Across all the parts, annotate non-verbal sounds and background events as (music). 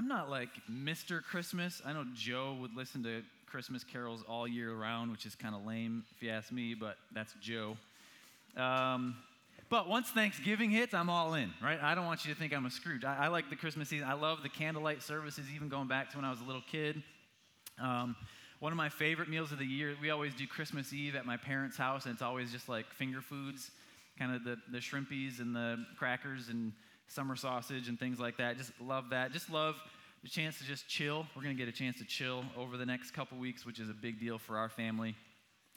I'm not like Mr. Christmas. I know Joe would listen to Christmas carols all year round, which is kind of lame if you ask me, but that's Joe. Um, but once Thanksgiving hits, I'm all in, right? I don't want you to think I'm a Scrooge. I, I like the Christmas season. I love the candlelight services, even going back to when I was a little kid. Um, one of my favorite meals of the year, we always do Christmas Eve at my parents' house, and it's always just like finger foods, kind of the, the shrimpies and the crackers and summer sausage and things like that. Just love that. Just love the chance to just chill. We're going to get a chance to chill over the next couple weeks, which is a big deal for our family.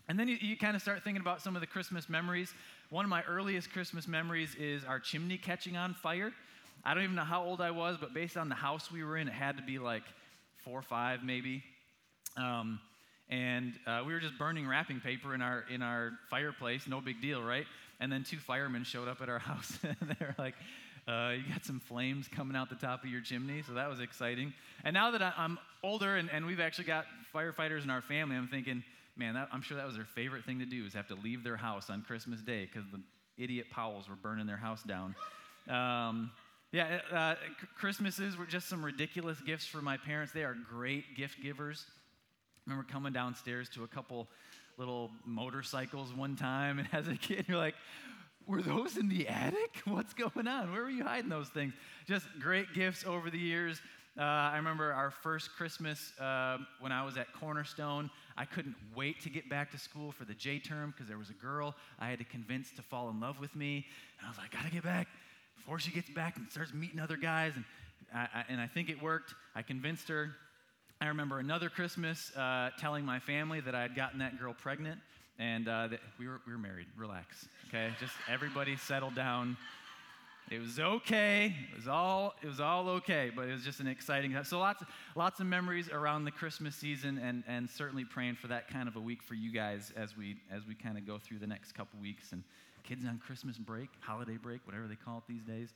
And then you, you kind of start thinking about some of the Christmas memories. One of my earliest Christmas memories is our chimney catching on fire. I don't even know how old I was, but based on the house we were in, it had to be like four or five maybe. Um, and uh, we were just burning wrapping paper in our in our fireplace, no big deal, right? And then two firemen showed up at our (laughs) house, and they're like, uh, "You got some flames coming out the top of your chimney," so that was exciting. And now that I'm older and, and we've actually got firefighters in our family, I'm thinking, man, that, I'm sure that was their favorite thing to do is have to leave their house on Christmas Day because the idiot Powells were burning their house down. Um, yeah, uh, Christmases were just some ridiculous gifts for my parents. They are great gift givers. I remember coming downstairs to a couple little motorcycles one time, and (laughs) as a kid, you're like, were those in the attic? (laughs) What's going on? Where were you hiding those things? Just great gifts over the years. Uh, I remember our first Christmas uh, when I was at Cornerstone. I couldn't wait to get back to school for the J term because there was a girl I had to convince to fall in love with me. And I was like, gotta get back before she gets back and starts meeting other guys. And I, I and I think it worked. I convinced her. I remember another Christmas uh, telling my family that I had gotten that girl pregnant and uh, we, were, we were married. Relax, okay? Just everybody settle down. It was okay. It was all it was all okay, but it was just an exciting. So lots lots of memories around the Christmas season, and and certainly praying for that kind of a week for you guys as we as we kind of go through the next couple weeks and kids on Christmas break, holiday break, whatever they call it these days,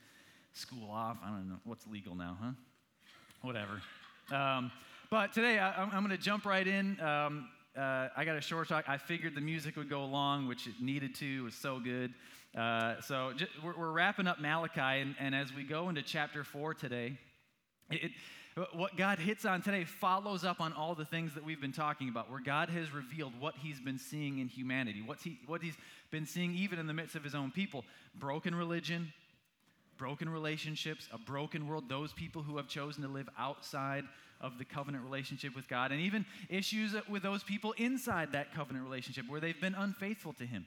school off. I don't know what's legal now, huh? Whatever. Um, but today I, am going to jump right in. Um, uh, I got a short talk. I figured the music would go along, which it needed to. It was so good. Uh, so just, we're, we're, wrapping up Malachi, and, and, as we go into chapter four today, it, it, what God hits on today follows up on all the things that we've been talking about, where God has revealed what He's been seeing in humanity, what's he, what He's been seeing even in the midst of His own people broken religion, broken relationships, a broken world, those people who have chosen to live outside of the covenant relationship with God, and even issues with those people inside that covenant relationship where they've been unfaithful to Him.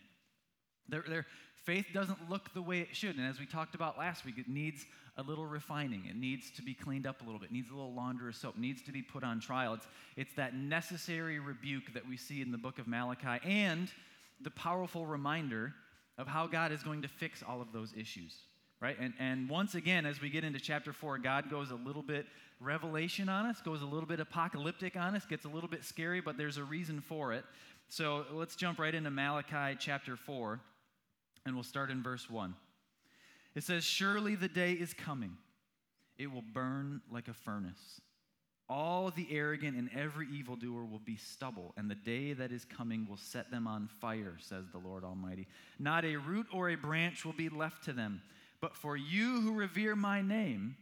Their, their faith doesn't look the way it should. And as we talked about last week, it needs a little refining. It needs to be cleaned up a little bit. It needs a little laundry soap. It needs to be put on trial. It's, it's that necessary rebuke that we see in the book of Malachi and the powerful reminder of how God is going to fix all of those issues. Right? And, and once again, as we get into chapter 4, God goes a little bit revelation on us, goes a little bit apocalyptic on us, gets a little bit scary, but there's a reason for it. So let's jump right into Malachi chapter 4, and we'll start in verse 1. It says, Surely the day is coming, it will burn like a furnace. All the arrogant and every evildoer will be stubble, and the day that is coming will set them on fire, says the Lord Almighty. Not a root or a branch will be left to them. But for you who revere my name,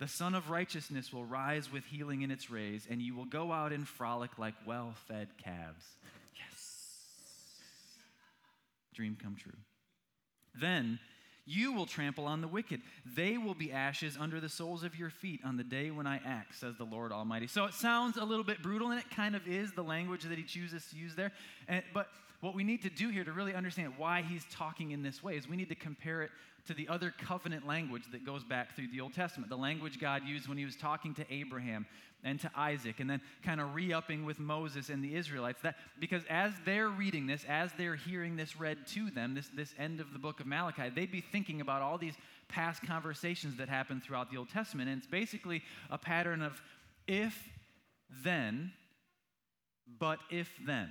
the Sun of Righteousness will rise with healing in its rays, and you will go out and frolic like well fed calves. Yes. Dream come true. Then you will trample on the wicked. They will be ashes under the soles of your feet on the day when I act, says the Lord Almighty. So it sounds a little bit brutal, and it kind of is the language that he chooses to use there. And, but what we need to do here to really understand why he's talking in this way is we need to compare it to the other covenant language that goes back through the Old Testament, the language God used when he was talking to Abraham and to Isaac, and then kind of re upping with Moses and the Israelites. That, because as they're reading this, as they're hearing this read to them, this, this end of the book of Malachi, they'd be thinking about all these past conversations that happened throughout the Old Testament. And it's basically a pattern of if, then, but if, then.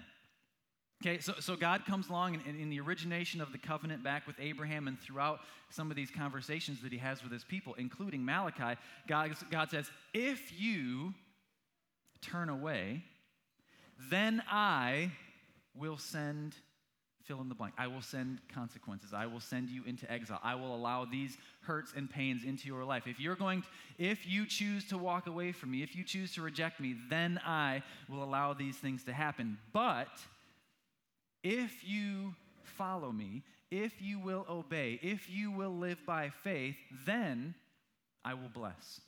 Okay, so, so God comes along in, in the origination of the covenant back with Abraham and throughout some of these conversations that he has with his people, including Malachi, God, God says, If you turn away, then I will send fill in the blank. I will send consequences. I will send you into exile. I will allow these hurts and pains into your life. If you're going to, if you choose to walk away from me, if you choose to reject me, then I will allow these things to happen. But if you follow me, if you will obey, if you will live by faith, then I will bless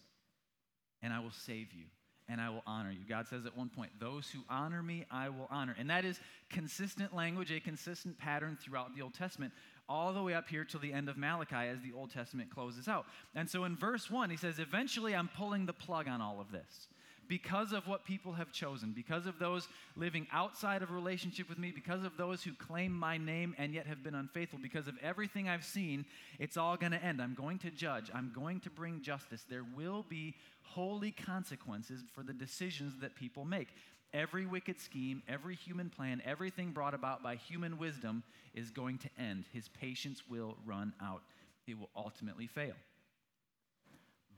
and I will save you and I will honor you. God says at one point, Those who honor me, I will honor. And that is consistent language, a consistent pattern throughout the Old Testament, all the way up here till the end of Malachi as the Old Testament closes out. And so in verse 1, he says, Eventually I'm pulling the plug on all of this because of what people have chosen, because of those living outside of relationship with me, because of those who claim my name and yet have been unfaithful, because of everything I've seen, it's all going to end. I'm going to judge, I'm going to bring justice. There will be holy consequences for the decisions that people make. Every wicked scheme, every human plan, everything brought about by human wisdom is going to end. His patience will run out, it will ultimately fail.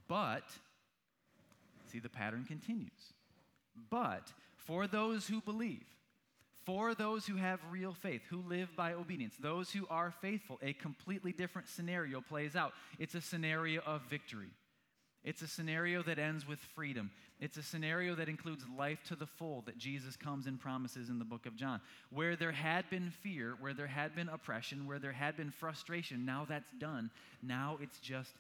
But See, the pattern continues. But for those who believe, for those who have real faith, who live by obedience, those who are faithful, a completely different scenario plays out. It's a scenario of victory. It's a scenario that ends with freedom. It's a scenario that includes life to the full that Jesus comes and promises in the book of John. Where there had been fear, where there had been oppression, where there had been frustration, now that's done. Now it's just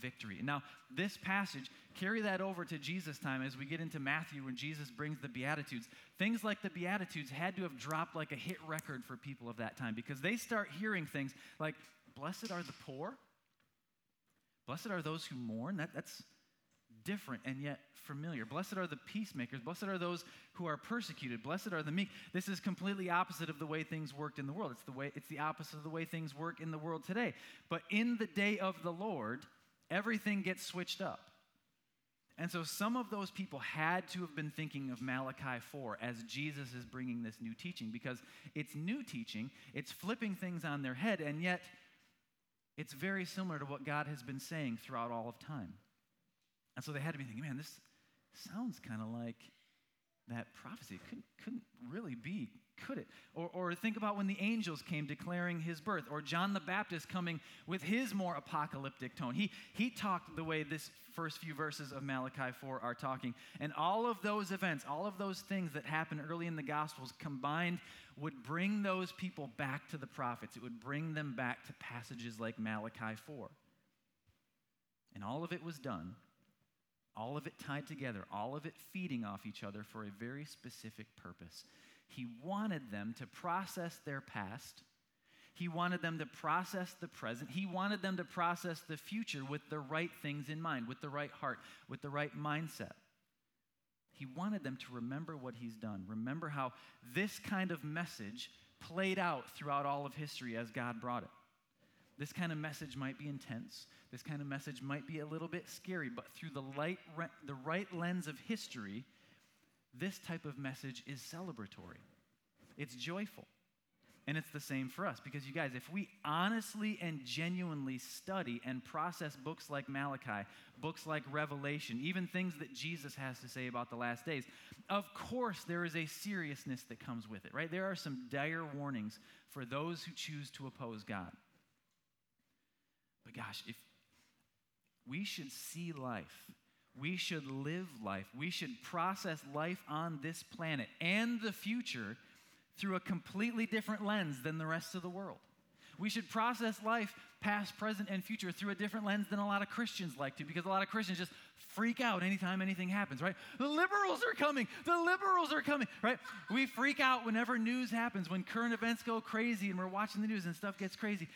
victory. Now, this passage, carry that over to Jesus' time as we get into Matthew when Jesus brings the Beatitudes. Things like the Beatitudes had to have dropped like a hit record for people of that time because they start hearing things like, Blessed are the poor, blessed are those who mourn. That, that's different and yet familiar. Blessed are the peacemakers. Blessed are those who are persecuted. Blessed are the meek. This is completely opposite of the way things worked in the world. It's the way it's the opposite of the way things work in the world today. But in the day of the Lord, everything gets switched up. And so some of those people had to have been thinking of Malachi 4 as Jesus is bringing this new teaching because it's new teaching, it's flipping things on their head, and yet it's very similar to what God has been saying throughout all of time. And so they had to be thinking, man, this sounds kind of like that prophecy. couldn't, couldn't really be could it? Or, or think about when the angels came declaring his birth, or John the Baptist coming with his more apocalyptic tone. He, he talked the way this first few verses of Malachi 4 are talking. And all of those events, all of those things that happened early in the Gospels combined would bring those people back to the prophets. It would bring them back to passages like Malachi 4. And all of it was done all of it tied together, all of it feeding off each other for a very specific purpose. He wanted them to process their past. He wanted them to process the present. He wanted them to process the future with the right things in mind, with the right heart, with the right mindset. He wanted them to remember what he's done. Remember how this kind of message played out throughout all of history as God brought it. This kind of message might be intense. This kind of message might be a little bit scary, but through the, light, the right lens of history, this type of message is celebratory, it's joyful. And it's the same for us because, you guys, if we honestly and genuinely study and process books like Malachi, books like Revelation, even things that Jesus has to say about the last days, of course there is a seriousness that comes with it, right? There are some dire warnings for those who choose to oppose God. But gosh, if we should see life we should live life. We should process life on this planet and the future through a completely different lens than the rest of the world. We should process life, past, present, and future, through a different lens than a lot of Christians like to, because a lot of Christians just freak out anytime anything happens, right? The liberals are coming. The liberals are coming, right? We freak out whenever news happens, when current events go crazy and we're watching the news and stuff gets crazy.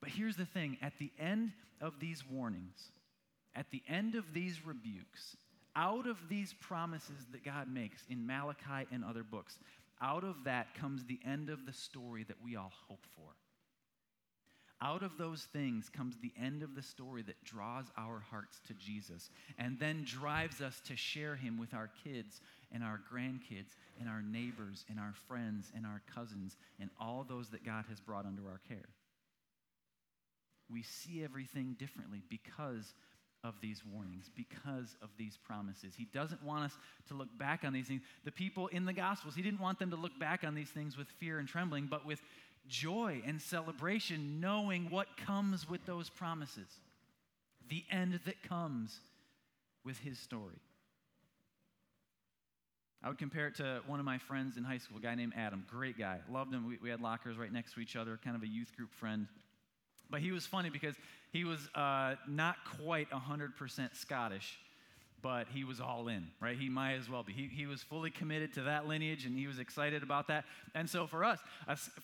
But here's the thing at the end of these warnings, at the end of these rebukes, out of these promises that God makes in Malachi and other books, out of that comes the end of the story that we all hope for. Out of those things comes the end of the story that draws our hearts to Jesus and then drives us to share him with our kids and our grandkids and our neighbors and our friends and our cousins and all those that God has brought under our care. We see everything differently because of these warnings, because of these promises. He doesn't want us to look back on these things. The people in the Gospels, he didn't want them to look back on these things with fear and trembling, but with joy and celebration knowing what comes with those promises, the end that comes with his story. I would compare it to one of my friends in high school, a guy named Adam. Great guy. Loved him. We, we had lockers right next to each other, kind of a youth group friend. But he was funny because he was uh, not quite 100% Scottish, but he was all in, right? He might as well be. He, he was fully committed to that lineage and he was excited about that. And so for us,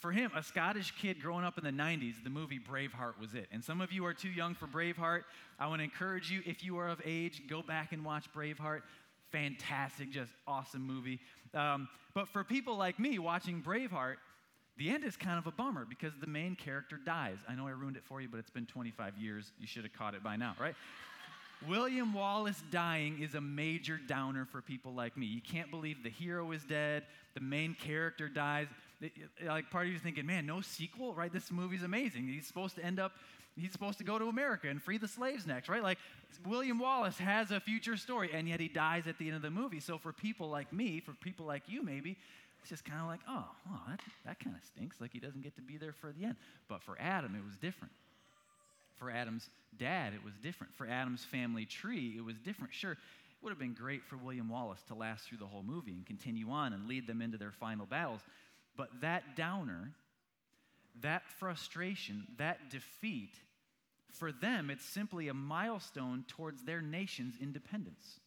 for him, a Scottish kid growing up in the 90s, the movie Braveheart was it. And some of you are too young for Braveheart. I want to encourage you, if you are of age, go back and watch Braveheart fantastic, just awesome movie. Um, but for people like me watching Braveheart, the end is kind of a bummer because the main character dies. I know I ruined it for you, but it's been 25 years. You should have caught it by now, right? (laughs) William Wallace dying is a major downer for people like me. You can't believe the hero is dead, the main character dies. Like part of you thinking, man, no sequel, right? This movie's amazing. He's supposed to end up he's supposed to go to America and free the slaves next, right? Like William Wallace has a future story, and yet he dies at the end of the movie. So for people like me, for people like you, maybe, it's just kind of like, oh, well, that, that kind of stinks. Like he doesn't get to be there for the end. But for Adam, it was different. For Adam's dad, it was different. For Adam's family tree, it was different. Sure, it would have been great for William Wallace to last through the whole movie and continue on and lead them into their final battles. But that downer, that frustration, that defeat, for them, it's simply a milestone towards their nation's independence.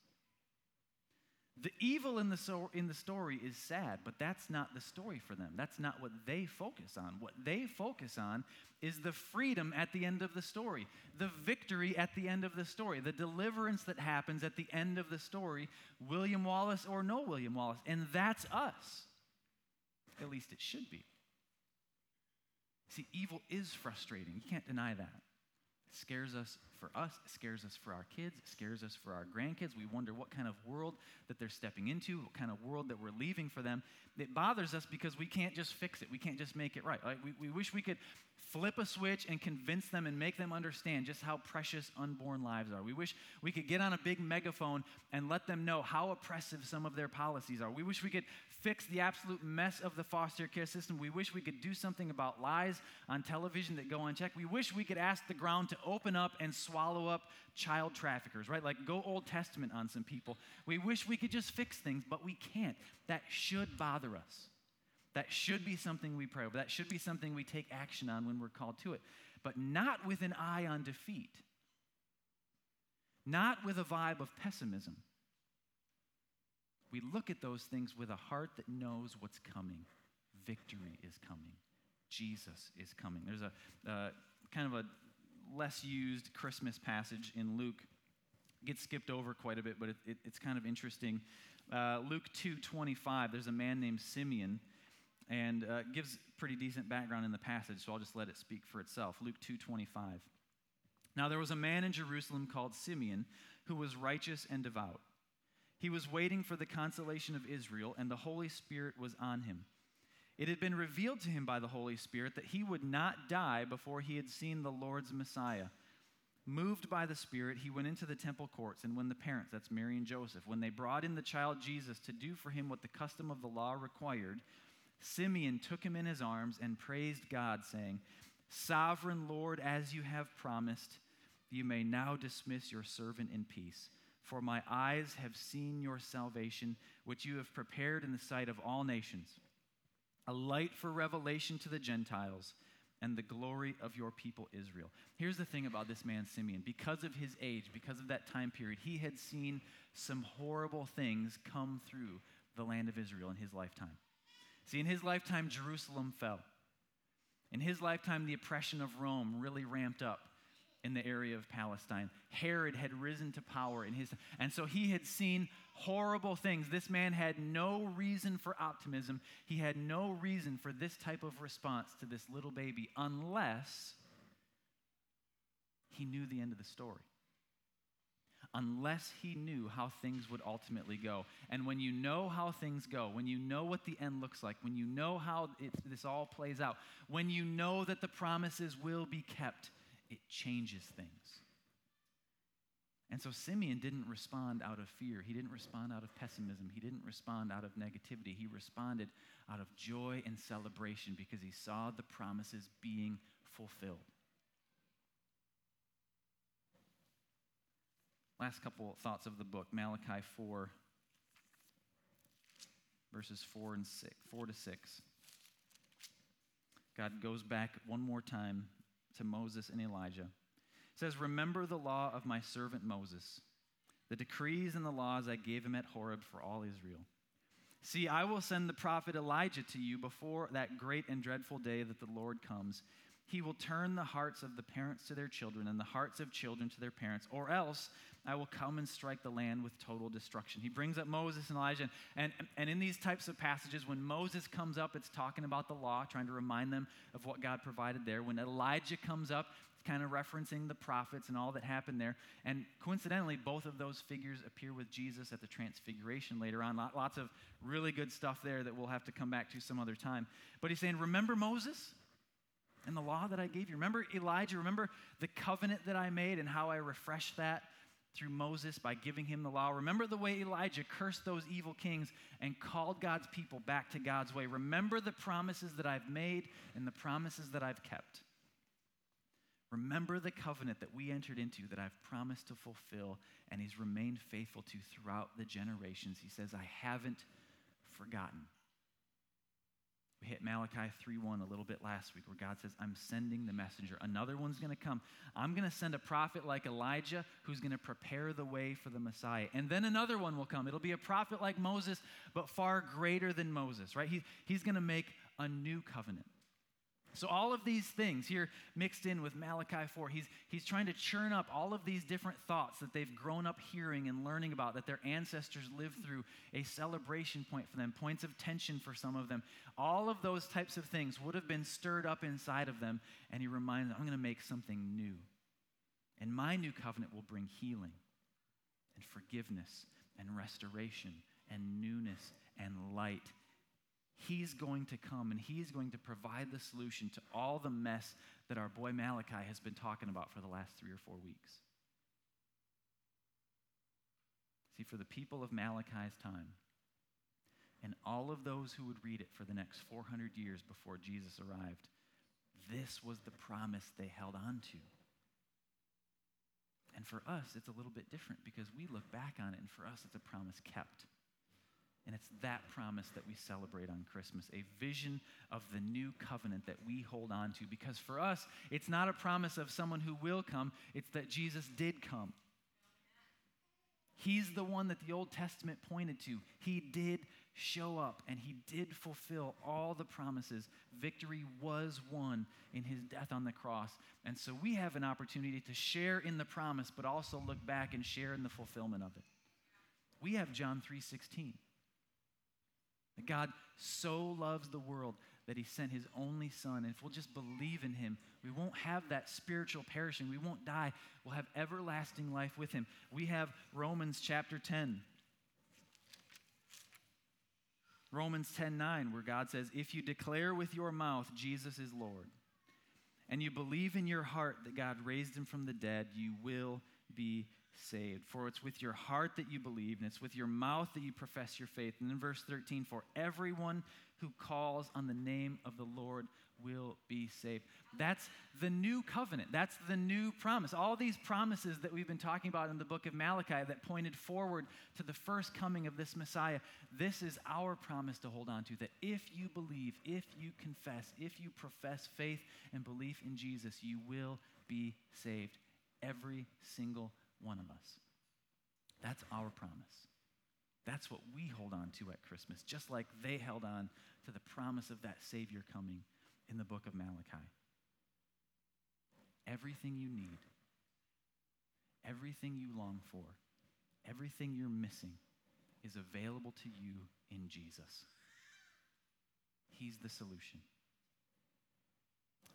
The evil in the, so, in the story is sad, but that's not the story for them. That's not what they focus on. What they focus on is the freedom at the end of the story, the victory at the end of the story, the deliverance that happens at the end of the story, William Wallace or no William Wallace. And that's us. At least it should be. See, evil is frustrating. You can't deny that scares us for us, scares us for our kids, scares us for our grandkids. We wonder what kind of world that they're stepping into, what kind of world that we're leaving for them. It bothers us because we can't just fix it, we can't just make it right. Like we, we wish we could flip a switch and convince them and make them understand just how precious unborn lives are. We wish we could get on a big megaphone and let them know how oppressive some of their policies are. We wish we could fix the absolute mess of the foster care system. We wish we could do something about lies on television that go unchecked. We wish we could ask the ground to open up and swallow up child traffickers, right? Like go Old Testament on some people. We wish we could just fix things, but we can't. That should bother us. That should be something we pray over. That should be something we take action on when we're called to it. But not with an eye on defeat, not with a vibe of pessimism we look at those things with a heart that knows what's coming. Victory is coming. Jesus is coming. There's a uh, kind of a less used Christmas passage in Luke. It gets skipped over quite a bit, but it, it, it's kind of interesting. Uh, Luke 2:25. There's a man named Simeon, and uh, gives pretty decent background in the passage. So I'll just let it speak for itself. Luke 2:25. Now there was a man in Jerusalem called Simeon who was righteous and devout. He was waiting for the consolation of Israel, and the Holy Spirit was on him. It had been revealed to him by the Holy Spirit that he would not die before he had seen the Lord's Messiah. Moved by the Spirit, he went into the temple courts, and when the parents, that's Mary and Joseph, when they brought in the child Jesus to do for him what the custom of the law required, Simeon took him in his arms and praised God, saying, Sovereign Lord, as you have promised, you may now dismiss your servant in peace for my eyes have seen your salvation, which you have prepared in the sight of all nations, a light for revelation to the Gentiles and the glory of your people Israel. Here's the thing about this man, Simeon. Because of his age, because of that time period, he had seen some horrible things come through the land of Israel in his lifetime. See, in his lifetime, Jerusalem fell. In his lifetime, the oppression of Rome really ramped up in the area of Palestine. Herod had risen to power in his and so he had seen horrible things. This man had no reason for optimism. He had no reason for this type of response to this little baby unless he knew the end of the story. Unless he knew how things would ultimately go. And when you know how things go, when you know what the end looks like, when you know how it, this all plays out, when you know that the promises will be kept, it changes things. And so Simeon didn't respond out of fear. He didn't respond out of pessimism. He didn't respond out of negativity. He responded out of joy and celebration because he saw the promises being fulfilled. Last couple thoughts of the book Malachi 4, verses 4 and 6, 4 to 6. God goes back one more time to Moses and Elijah says, Remember the law of my servant Moses, the decrees and the laws I gave him at Horeb for all Israel. See, I will send the prophet Elijah to you before that great and dreadful day that the Lord comes. He will turn the hearts of the parents to their children and the hearts of children to their parents, or else I will come and strike the land with total destruction. He brings up Moses and Elijah. And, and, in these types of passages, when Moses comes up, it's talking about the law, trying to remind them of what God provided there. When Elijah comes up, kind of referencing the prophets and all that happened there. And coincidentally, both of those figures appear with Jesus at the Transfiguration later on. Lots of really good stuff there that we'll have to come back to some other time. But he's saying, Remember Moses? And the law that I gave you. Remember Elijah? Remember the covenant that I made and how I refreshed that through Moses by giving him the law. Remember the way Elijah cursed those evil kings and called God's people back to God's way. Remember the promises that I've made and the promises that I've kept. Remember the covenant that we entered into that I've promised to fulfill and he's remained faithful to throughout the generations. He says, I haven't forgotten. We hit Malachi 3:1 a little bit last week where God says, I'm sending the messenger. Another one's going to come. I'm going to send a prophet like Elijah who's going to prepare the way for the Messiah. And then another one will come. It'll be a prophet like Moses, but far greater than Moses, right? He, he's going to make a new covenant. So, all of these things here mixed in with Malachi 4, he's, he's trying to churn up all of these different thoughts that they've grown up hearing and learning about, that their ancestors lived through, a celebration point for them, points of tension for some of them. All of those types of things would have been stirred up inside of them, and he reminds them, I'm going to make something new. And my new covenant will bring healing and forgiveness and restoration and newness and light He's going to come and he's going to provide the solution to all the mess that our boy Malachi has been talking about for the last three or four weeks. See, for the people of Malachi's time, and all of those who would read it for the next 400 years before Jesus arrived, this was the promise they held on to. And for us, it's a little bit different because we look back on it, and for us, it's a promise kept. And it's that promise that we celebrate on Christmas, a vision of the new covenant that we hold on to. Because for us, it's not a promise of someone who will come, it's that Jesus did come. He's the one that the Old Testament pointed to. He did show up and he did fulfill all the promises. Victory was won in his death on the cross. And so we have an opportunity to share in the promise, but also look back and share in the fulfillment of it. We have John 3:16. That God so loves the world that he sent his only son. And if we'll just believe in him, we won't have that spiritual perishing. We won't die. We'll have everlasting life with him. We have Romans chapter 10. Romans 10 9, where God says, If you declare with your mouth Jesus is Lord, and you believe in your heart that God raised him from the dead, you will be saved. For it's with your heart that you believe, and it's with your mouth that you profess your faith. And in verse 13, for everyone who calls on the name of the Lord will be saved. That's the new covenant. That's the new promise. All these promises that we've been talking about in the book of Malachi that pointed forward to the first coming of this Messiah, this is our promise to hold on to that if you believe, if you confess, if you profess faith and belief in Jesus, you will be saved. Every single one of us. That's our promise. That's what we hold on to at Christmas, just like they held on to the promise of that Savior coming in the book of Malachi. Everything you need, everything you long for, everything you're missing is available to you in Jesus. He's the solution.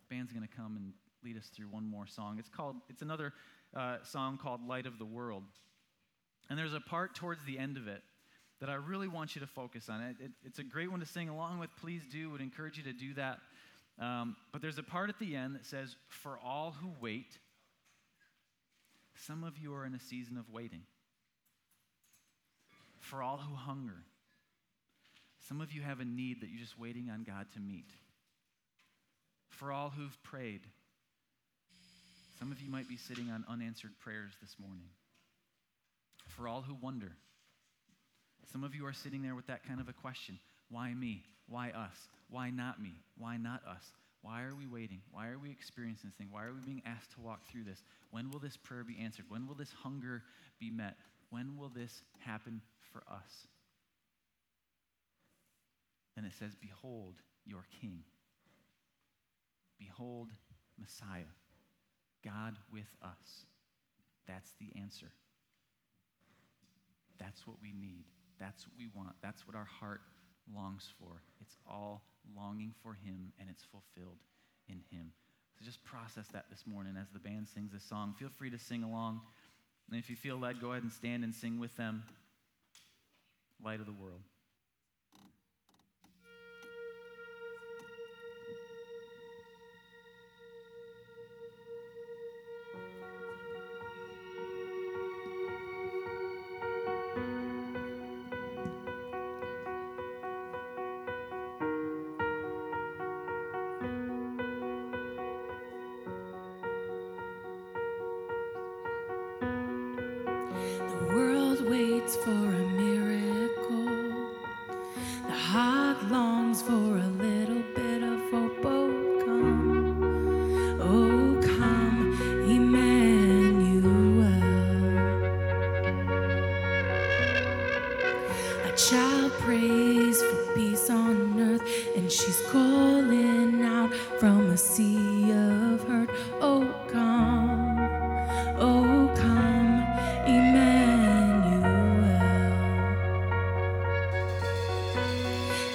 Band's going to come and lead us through one more song. It's called, it's another uh, song called Light of the World. And there's a part towards the end of it that I really want you to focus on. It, it, it's a great one to sing along with. Please do. Would encourage you to do that. Um, but there's a part at the end that says, For all who wait, Some of you are in a season of waiting. For all who hunger, some of you have a need that you're just waiting on God to meet. For all who've prayed, some of you might be sitting on unanswered prayers this morning. For all who wonder, some of you are sitting there with that kind of a question Why me? Why us? Why not me? Why not us? Why are we waiting? Why are we experiencing this thing? Why are we being asked to walk through this? When will this prayer be answered? When will this hunger be met? When will this happen for us? Then it says, Behold your king. Behold Messiah, God with us. That's the answer. That's what we need. That's what we want. That's what our heart longs for. It's all longing for Him, and it's fulfilled in Him. So just process that this morning as the band sings this song. Feel free to sing along. And if you feel led, go ahead and stand and sing with them. Light of the world.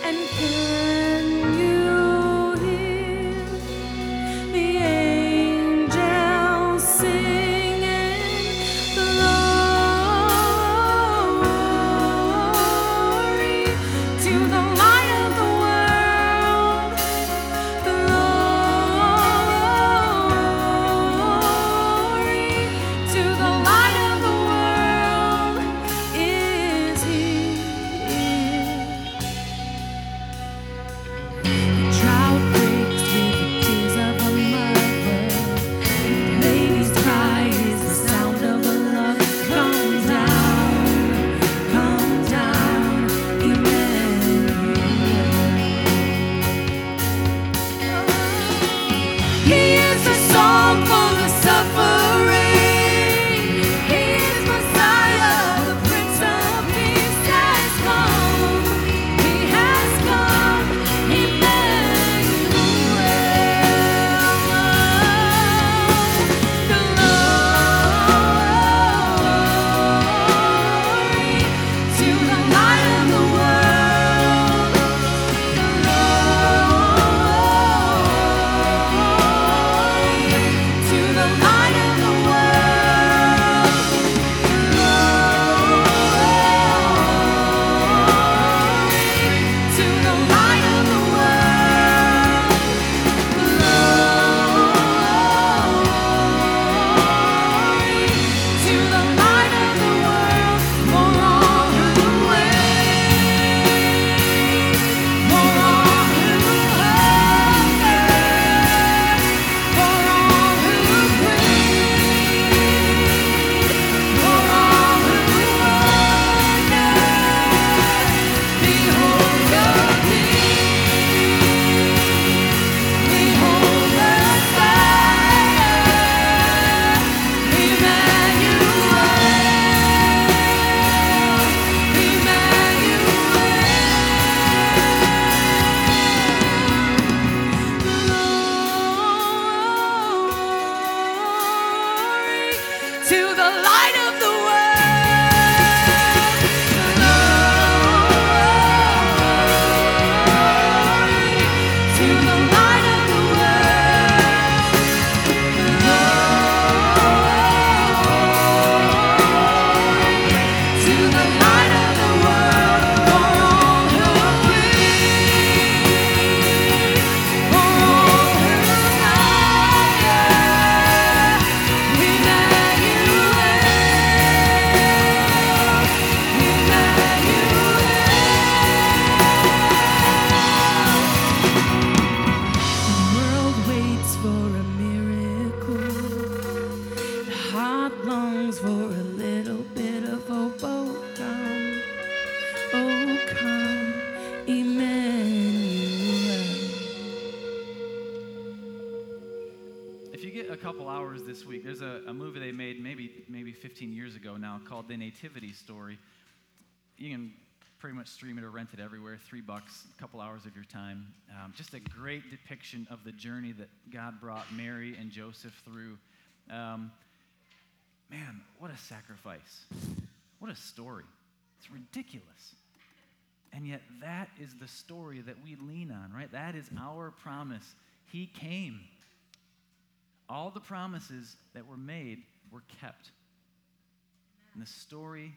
And can movie they made maybe maybe 15 years ago now called The Nativity Story. You can pretty much stream it or rent it everywhere. Three bucks, a couple hours of your time. Um, just a great depiction of the journey that God brought Mary and Joseph through. Um, man, what a sacrifice! What a story! It's ridiculous. And yet, that is the story that we lean on, right? That is our promise. He came. All the promises that were made were kept. And the story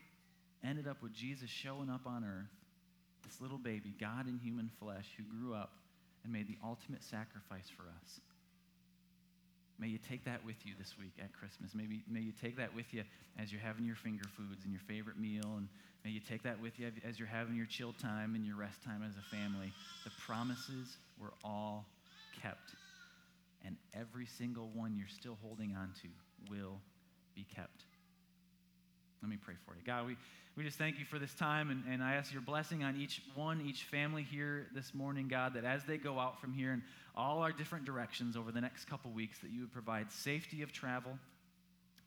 ended up with Jesus showing up on earth, this little baby, God in human flesh, who grew up and made the ultimate sacrifice for us. May you take that with you this week at Christmas. Maybe, may you take that with you as you're having your finger foods and your favorite meal. And may you take that with you as you're having your chill time and your rest time as a family. The promises were all kept. And every single one you're still holding on to will be kept. Let me pray for you. God, we, we just thank you for this time, and, and I ask your blessing on each one, each family here this morning, God, that as they go out from here in all our different directions over the next couple weeks, that you would provide safety of travel,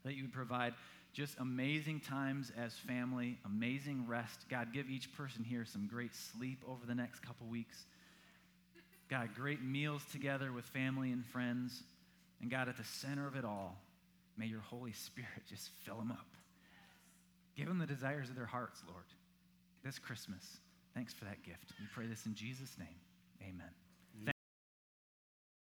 that you would provide just amazing times as family, amazing rest. God, give each person here some great sleep over the next couple weeks. God, great meals together with family and friends. And God, at the center of it all, may your Holy Spirit just fill them up. Give them the desires of their hearts, Lord, this Christmas. Thanks for that gift. We pray this in Jesus' name. Amen.